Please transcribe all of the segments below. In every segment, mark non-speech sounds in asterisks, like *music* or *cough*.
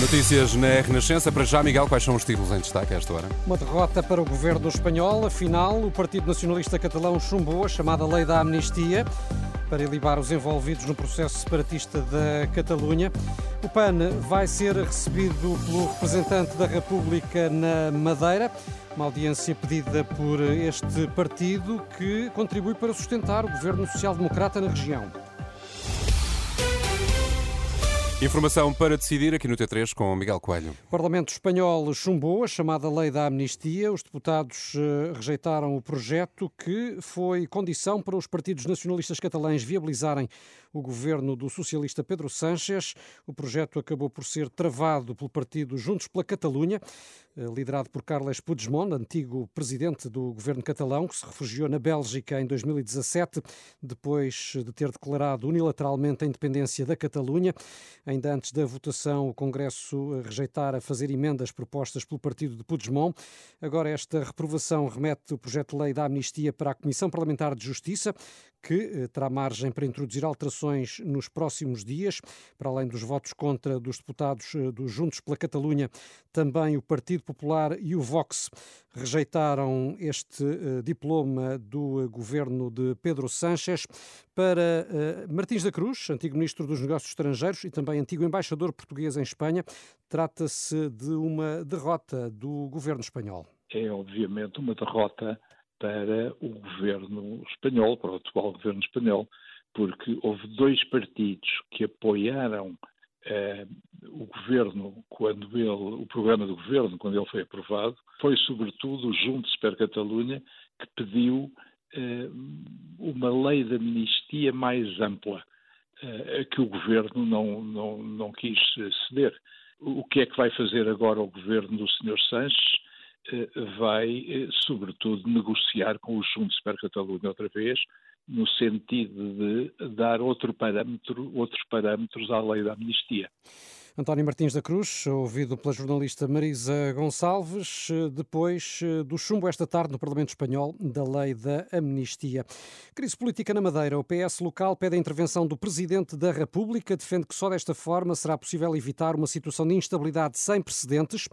Notícias na Renascença. Para já, Miguel, quais são os títulos em destaque a esta hora? Uma derrota para o governo espanhol. Afinal, o Partido Nacionalista Catalão chumbou a chamada Lei da Amnistia para ilibar os envolvidos no processo separatista da Catalunha. O PAN vai ser recebido pelo representante da República na Madeira. Uma audiência pedida por este partido que contribui para sustentar o governo social-democrata na região. Informação para decidir aqui no T3 com Miguel Coelho. O Parlamento Espanhol chumbou a chamada Lei da Amnistia. Os deputados eh, rejeitaram o projeto que foi condição para os partidos nacionalistas catalães viabilizarem o governo do socialista Pedro Sánchez. O projeto acabou por ser travado pelo partido Juntos pela Catalunha, eh, liderado por Carles Puigdemont, antigo presidente do governo catalão, que se refugiou na Bélgica em 2017, depois de ter declarado unilateralmente a independência da Catalunha. Ainda antes da votação, o Congresso rejeitara fazer emendas propostas pelo partido de Puigdemont. Agora, esta reprovação remete o projeto de lei da amnistia para a Comissão Parlamentar de Justiça, que eh, terá margem para introduzir alterações nos próximos dias. Para além dos votos contra dos deputados eh, dos Juntos pela Catalunha, também o Partido Popular e o Vox rejeitaram este diploma do governo de Pedro Sánchez. Para uh, Martins da Cruz, antigo ministro dos Negócios Estrangeiros e também antigo embaixador português em Espanha, trata-se de uma derrota do governo espanhol. É obviamente uma derrota para o governo espanhol, para o atual governo espanhol, porque houve dois partidos que apoiaram eh, o governo, quando ele, o programa do governo, quando ele foi aprovado, foi sobretudo o Juntos per Catalunha que pediu uma lei de amnistia mais ampla, eh, a que o governo não, não, não quis ceder. O que é que vai fazer agora o governo do Sr. Sanches? Eh, vai, eh, sobretudo, negociar com os Juntos per Catalunha outra vez, no sentido de dar outro parâmetro, outros parâmetros à lei da amnistia. António Martins da Cruz, ouvido pela jornalista Marisa Gonçalves, depois eh, do chumbo esta tarde no Parlamento Espanhol da lei da amnistia. Crise política na Madeira. O PS local pede a intervenção do Presidente da República, defende que só desta forma será possível evitar uma situação de instabilidade sem precedentes.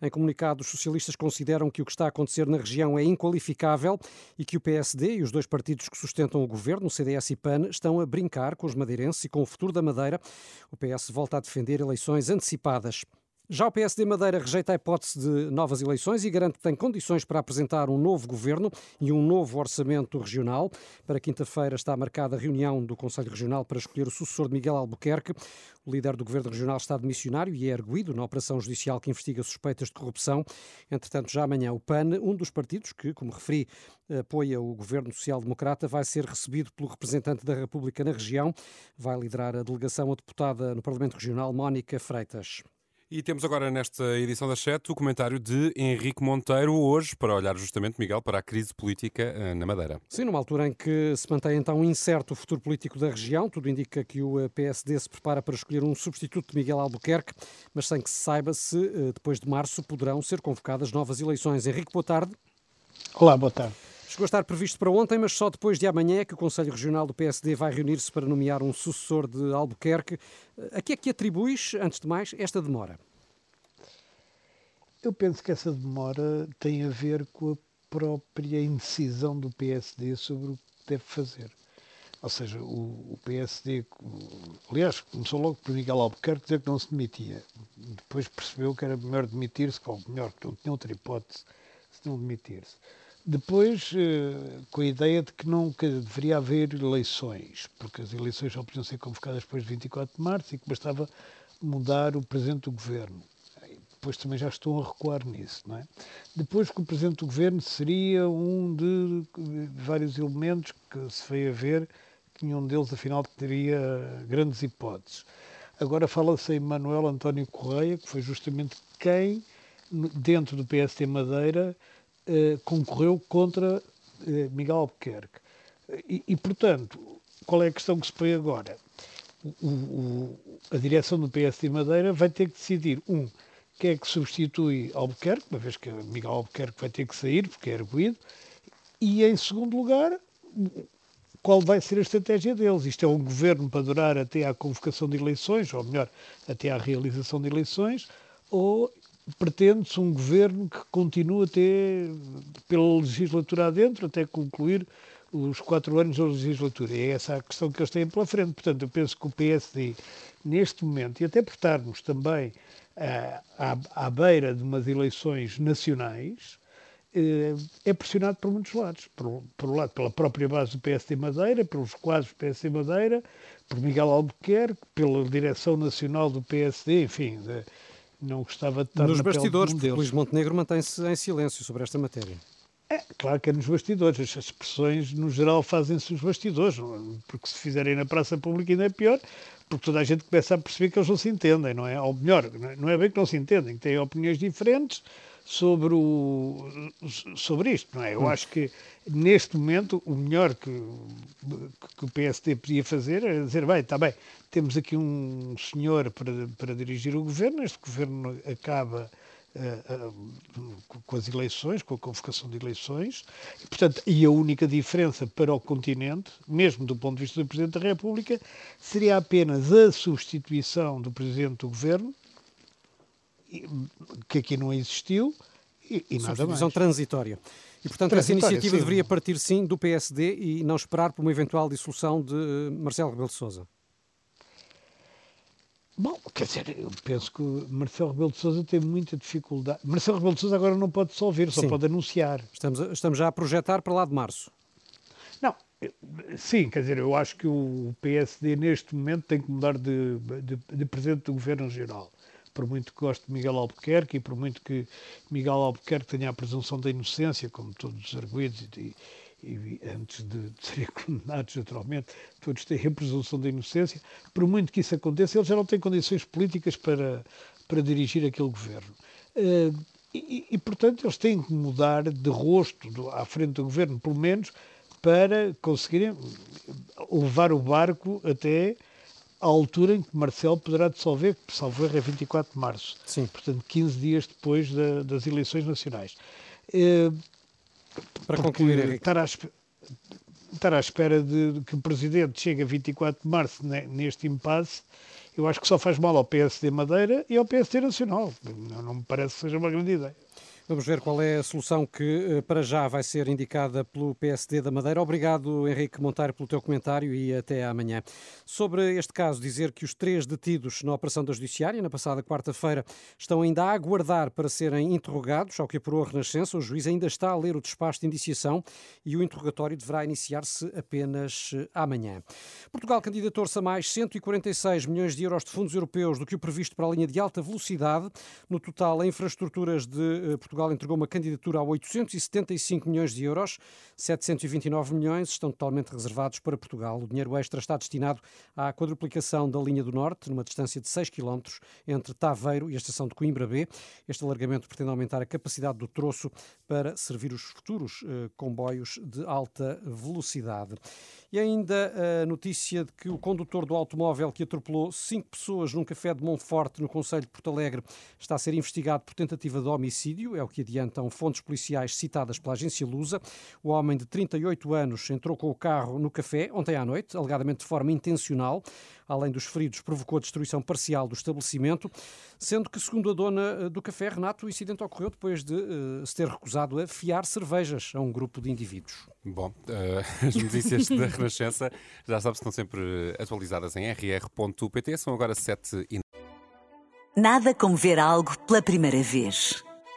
Em comunicado, os socialistas consideram que o que está a acontecer na região é inqualificável e que o PSD e os dois partidos que sustentam o governo, o CDS e PAN, estão a brincar com os madeirenses e com o futuro da Madeira. O PS volta a defender eleições antecipadas. Já o PSD Madeira rejeita a hipótese de novas eleições e garante que tem condições para apresentar um novo governo e um novo orçamento regional. Para quinta-feira está marcada a reunião do Conselho Regional para escolher o sucessor de Miguel Albuquerque. O líder do governo regional está de missionário e é erguido na operação judicial que investiga suspeitas de corrupção. Entretanto, já amanhã o PAN, um dos partidos que, como referi, apoia o governo social-democrata, vai ser recebido pelo representante da República na região. Vai liderar a delegação a deputada no Parlamento Regional, Mónica Freitas. E temos agora nesta edição da Chat o comentário de Henrique Monteiro, hoje, para olhar justamente, Miguel, para a crise política eh, na Madeira. Sim, numa altura em que se mantém então incerto o futuro político da região, tudo indica que o eh, PSD se prepara para escolher um substituto de Miguel Albuquerque, mas sem que se saiba se eh, depois de março poderão ser convocadas novas eleições. Henrique, boa tarde. Olá, boa tarde. Chegou a estar previsto para ontem, mas só depois de amanhã é que o Conselho Regional do PSD vai reunir-se para nomear um sucessor de Albuquerque. A que é que atribuis, antes de mais, esta demora? Eu penso que essa demora tem a ver com a própria indecisão do PSD sobre o que deve fazer. Ou seja, o, o PSD, aliás, começou logo por Miguel Albuquerque dizer que não se demitia. Depois percebeu que era melhor demitir-se, ou melhor, que não tinha outra hipótese se não demitir-se. Depois, eh, com a ideia de que nunca deveria haver eleições, porque as eleições só podiam ser convocadas depois de 24 de março e que bastava mudar o presidente do governo. Depois também já estão a recuar nisso, não é? Depois que o presidente do governo seria um de vários elementos que se veio a ver que nenhum deles, afinal, teria grandes hipóteses. Agora fala-se em Manuel António Correia, que foi justamente quem, dentro do PSD Madeira, eh, concorreu contra eh, Miguel Albuquerque. E, e, portanto, qual é a questão que se põe agora? O, o, a direção do PSD Madeira vai ter que decidir, um, quem é que substitui Albuquerque, uma vez que Miguel Albuquerque vai ter que sair, porque é erguido, e, em segundo lugar, qual vai ser a estratégia deles. Isto é um governo para durar até à convocação de eleições, ou melhor, até à realização de eleições, ou pretende-se um governo que continue até pela legislatura adentro, até concluir os quatro anos da legislatura. É essa a questão que eles têm pela frente. Portanto, eu penso que o PSD, neste momento, e até por estarmos também uh, à, à beira de umas eleições nacionais, uh, é pressionado por muitos lados. Por, por um lado, pela própria base do PSD Madeira, pelos quadros do PSD Madeira, por Miguel Albuquerque, pela direção nacional do PSD, enfim, de, não gostava de estar Nos na bastidores, pele porque Luís Montenegro mantém-se em silêncio sobre esta matéria. É, claro que é nos bastidores. As expressões, no geral, fazem-se nos bastidores, porque se fizerem na praça pública ainda é pior, porque toda a gente começa a perceber que eles não se entendem, não é? Ou melhor, não é bem que não se entendem, que têm opiniões diferentes sobre, o, sobre isto, não é? Eu hum. acho que, neste momento, o melhor que, que o PSD podia fazer era dizer, bem, está bem, temos aqui um senhor para, para dirigir o governo, este governo acaba uh, uh, com as eleições, com a convocação de eleições, e, portanto, e a única diferença para o continente, mesmo do ponto de vista do Presidente da República, seria apenas a substituição do Presidente do Governo, que aqui não existiu, e, e nada mais. transitória. E, portanto, essa iniciativa sim. deveria partir, sim, do PSD e não esperar por uma eventual dissolução de eh, Marcelo Rebelo de Sousa. Bom, quer dizer, eu penso que Marcelo Rebelo de Sousa tem muita dificuldade. Marcelo Rebelo de Sousa agora não pode dissolver, só sim. pode anunciar. Estamos, estamos já a projetar para lá de março. Não, sim, quer dizer, eu acho que o PSD neste momento tem que mudar de, de, de presidente do governo geral. Por muito que goste de Miguel Albuquerque e por muito que Miguel Albuquerque tenha a presunção da inocência, como todos os arguidos e, e antes de, de serem *laughs* condenados, naturalmente, todos têm a presunção da inocência. Por muito que isso aconteça, ele já não tem condições políticas para, para dirigir aquele governo. Uh, e, e, portanto, eles têm que mudar de rosto do, à frente do governo, pelo menos, para conseguirem levar o barco até à altura em que Marcelo poderá dissolver, que salvo erro é 24 de março. Sim. Portanto, 15 dias depois da, das eleições nacionais. Uh, para concluir, Henrique. Estar à, estar à espera de, de, que o Presidente chegue a 24 de março neste impasse, eu acho que só faz mal ao PSD Madeira e ao PSD Nacional. Não, não me parece que seja uma grande ideia. Vamos ver qual é a solução que eh, para já vai ser indicada pelo PSD da Madeira. Obrigado, Henrique Monteiro, pelo teu comentário e até amanhã. Sobre este caso, dizer que os três detidos na operação da Judiciária, na passada quarta-feira, estão ainda a aguardar para serem interrogados, ao que apurou a Renascença. O juiz ainda está a ler o despacho de indiciação e o interrogatório deverá iniciar-se apenas eh, amanhã. Portugal candidatou-se a mais 146 milhões de euros de fundos europeus do que o previsto para a linha de alta velocidade. No total, em infraestruturas de Portugal Portugal entregou uma candidatura a 875 milhões de euros. 729 milhões estão totalmente reservados para Portugal. O dinheiro extra está destinado à quadruplicação da linha do Norte, numa distância de 6 km entre Taveiro e a estação de Coimbra B. Este alargamento pretende aumentar a capacidade do troço para servir os futuros eh, comboios de alta velocidade. E ainda a notícia de que o condutor do automóvel que atropelou cinco pessoas num café de Monforte, no Conselho de Porto Alegre, está a ser investigado por tentativa de homicídio, é o que adiantam fontes policiais citadas pela agência Lusa. O homem de 38 anos entrou com o carro no café ontem à noite, alegadamente de forma intencional além dos feridos, provocou a destruição parcial do estabelecimento, sendo que, segundo a dona eh, do café, Renato, o incidente ocorreu depois de uh, se ter recusado a fiar cervejas a um grupo de indivíduos. Bom, uh, *laughs* as notícias da Renascença, já sabes, estão sempre atualizadas em rr.pt, são agora 7 e... Nada como ver algo pela primeira vez.